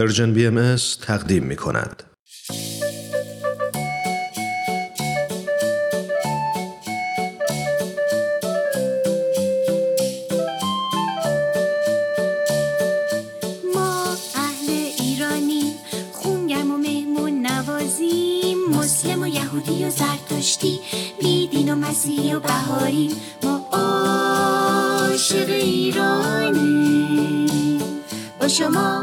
پرژن بی ام تقدیم می کند. شما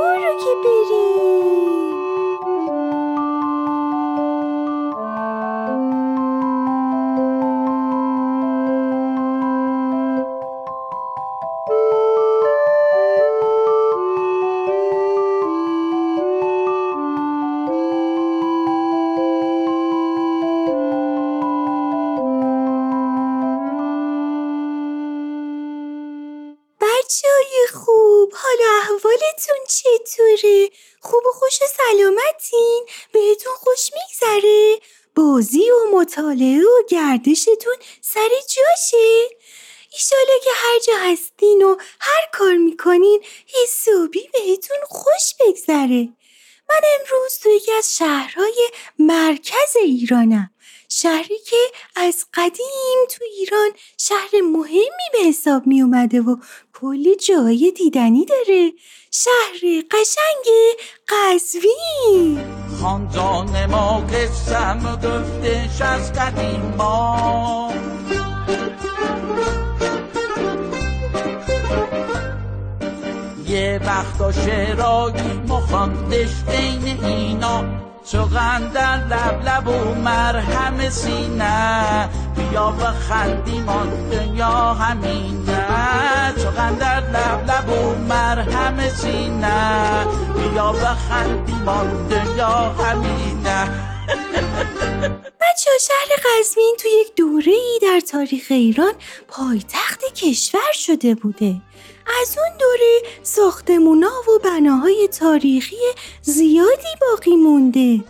برو که بریم بچه های خوب حالا احوالتون چطوره؟ خوب و خوش و سلامتین؟ بهتون خوش میگذره؟ بازی و مطالعه و گردشتون سر جاشه؟ ایشالا که هر جا هستین و هر کار می‌کنین حسابی بهتون خوش بگذره من امروز تو یکی از شهرهای مرکز ایرانم. شهری که از قدیم تو ایران شهر مهمی به حساب می اومده و کلی جای دیدنی داره. شهر قشنگ قزوین. خاندان ما قسم گفتش از قدیم ما. وقتا شعرایی مخاندش بین اینا. چو در لب لب و مرهم سینه. بیا و خندیم آن دنیا همینه. چو در لب لب و مرهم سینه. بیا و خندیم آن دنیا همینه. شهر قزوین تو یک دوره ای در تاریخ ایران پایتخت کشور شده بوده. از اون دوره ساختمونا و بناهای تاریخی زیادی باقی مونده.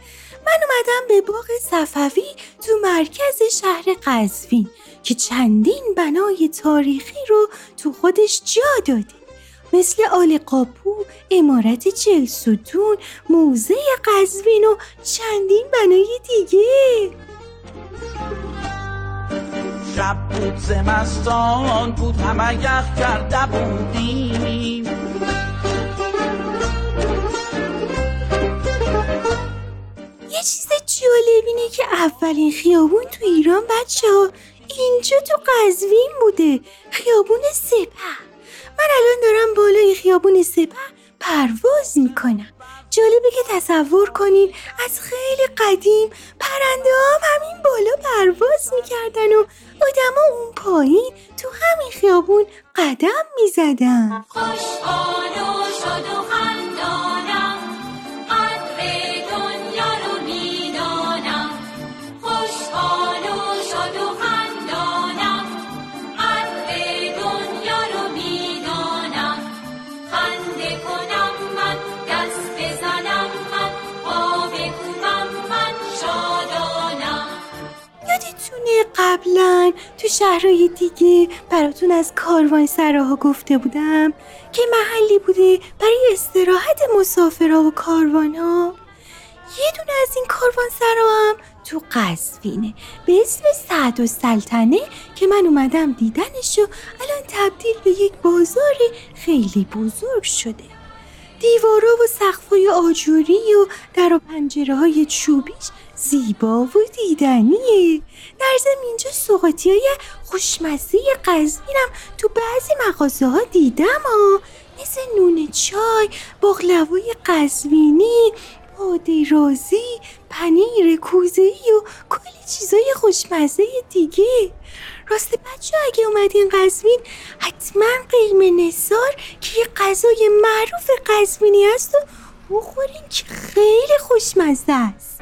من اومدم به باغ صفوی تو مرکز شهر قزوین که چندین بنای تاریخی رو تو خودش جا داده. مثل آل قاپو، امارت چلستون، موزه قزوین و چندین بنای دیگه. شب بود زمستان بود همه یخ کرده بودیم. یه چیز جالب اینه که اولین خیابون تو ایران بچه ها اینجا تو قزوین بوده. خیابون سپه. من الان دارم بالای خیابون سپه پرواز می‌کنم. جالبه که تصور کنین از خیلی قدیم پرنده هم همین بالا پرواز می‌کردن و آدما اون پایین تو همین خیابون قدم می‌زدن. خوشحال و قبلا تو شهرهای دیگه براتون از کاروان سراها گفته بودم که محلی بوده برای استراحت مسافرها و کاروانها. یه دونه از این کاروان هم تو قزوینه به اسم سعد و سلطنه که من اومدم دیدنش و الان تبدیل به یک بازار خیلی بزرگ شده. دیوارا و سقفای آجوری و در و پنجره های چوبیش زیبا و دیدنیه. در ضمن اینجا سوقاتی های خوشمزه قزوینم تو بعضی مغازه ها دیدم ها مثل نون چای باقلوای قزوینی باده رازی پنیر کوزه و کلی چیزای خوشمزه دیگه. راست بچه اگه اومدین قزوین حتما قیمه نسار که یه غذای معروف قزوینی هست و بخورین که خیلی خوشمزه است.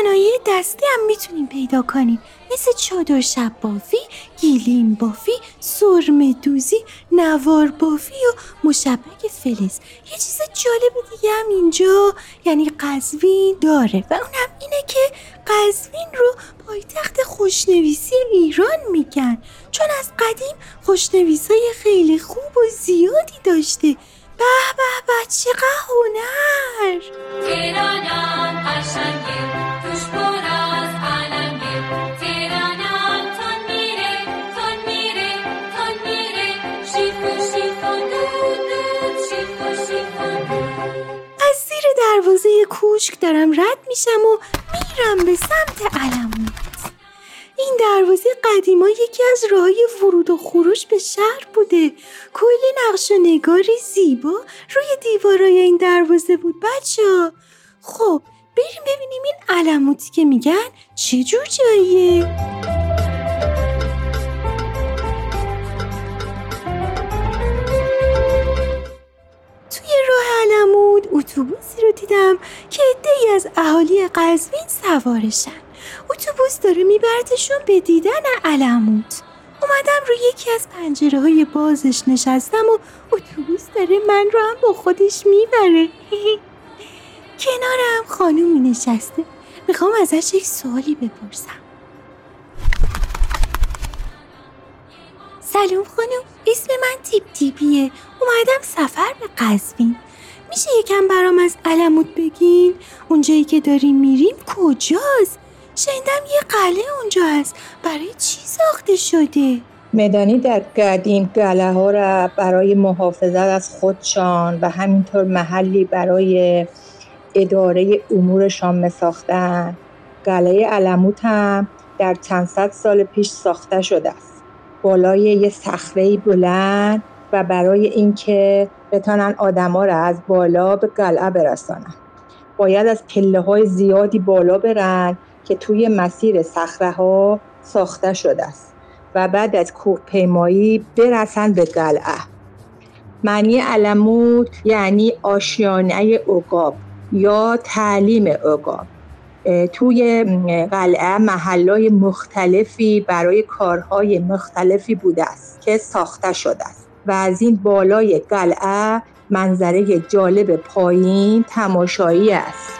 صنایع دستی هم می‌تونیم پیدا کنیم. مثل چادر شب بافی، گیلیم بافی، سرمه دوزی، نوار بافی و مشبک فلز. یه چیز جالب دیگه هم اینجا یعنی قزوین داره و اونم اینه که قزوین رو پایتخت خوشنویسی ایران میگن. چون از قدیم خوشنویسای خیلی خوب و زیادی داشته. به به به چقدر هنر تهرانم قشنگه توش پر از علنگه تهرانم تون میره تون میره تون میره. شیف و شیفون دود دود شیف و شیفون دود. از زیر دروازه کوشک دارم رد میشم و میرم به سمت این دروازه قدیما یکی از راههای ورود و خروش به شهر بوده. کلی نقش و نگاری زیبا روی دیوارای این دروازه بود بچه خب بریم ببینیم این علموتی که میگن چه جور جاییه توی راه علمود اتوبوسی رو دیدم که عدهای از اهالی قزوین سوارشن. اتوبوس داره میبردشون به دیدن علمود اومدم روی یکی از پنجره های بازش نشستم و اتوبوس داره من رو هم با خودش می‌بره. کنارم خانومی نشسته. می‌خوام ازش یک سوالی بپرسم. سلام خانم اسم من تیپ تیپیه. اومدم سفر به قزوین. میشه یکم برام از علمود بگین؟ اونجایی که داریم میریم کجاست؟ شنیدم یه قلعه اونجا هست. برای چی ساخته شده؟ مدانی در قدیم قلعه ها را برای محافظت از خودشان و همینطور محلی برای اداره امورشان می ساختن. قلعه علموت هم در چند صد سال پیش ساخته شده است. بالای یه صخره بلند و برای اینکه بتانن آدما را از بالا به قلعه برسانن. باید از پله های زیادی بالا برن که توی مسیر صخره ها ساخته شده است و بعد از کوه پیمایی برسن به قلعه. معنی علموت یعنی آشیانه عقاب یا تعلیم اه، توی قلعه محلای مختلفی برای کارهای مختلفی بوده است که ساخته شده است و از این بالای قلعه منظره جالب پایین تماشایی است.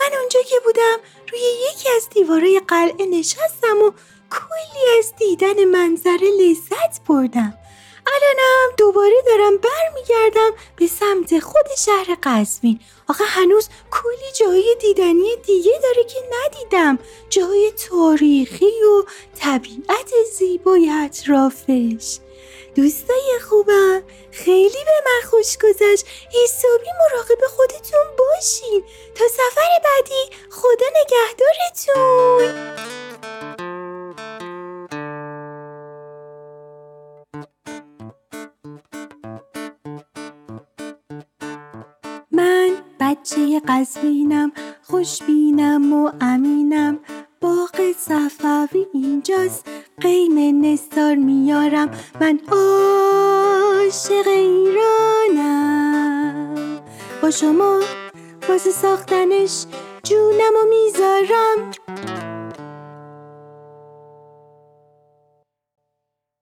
من اونجا که بودم روی یکی از دیوارای قلعه نشستم و کلی از دیدن منظره لذت بردم. الانم دوباره دارم برمیگردم به سمت خود شهر قزوین. آخه هنوز کلی جای دیدنی دیگه داره که ندیدم. جای تاریخی و طبیعت زیبای اطرافش. دوستای خوبم. خیلی به من خوش گذشت. حسابی مراقب خودتون باشین. تا سفر بعدی خدا نگهدارتون. من بچه قزوینم خوشبینم و امینم. باغ صفوی اینجاست. قیم نستار میارم. من عاشق ایرانم. با شما واسه ساختنش جونم و می‌ذارم.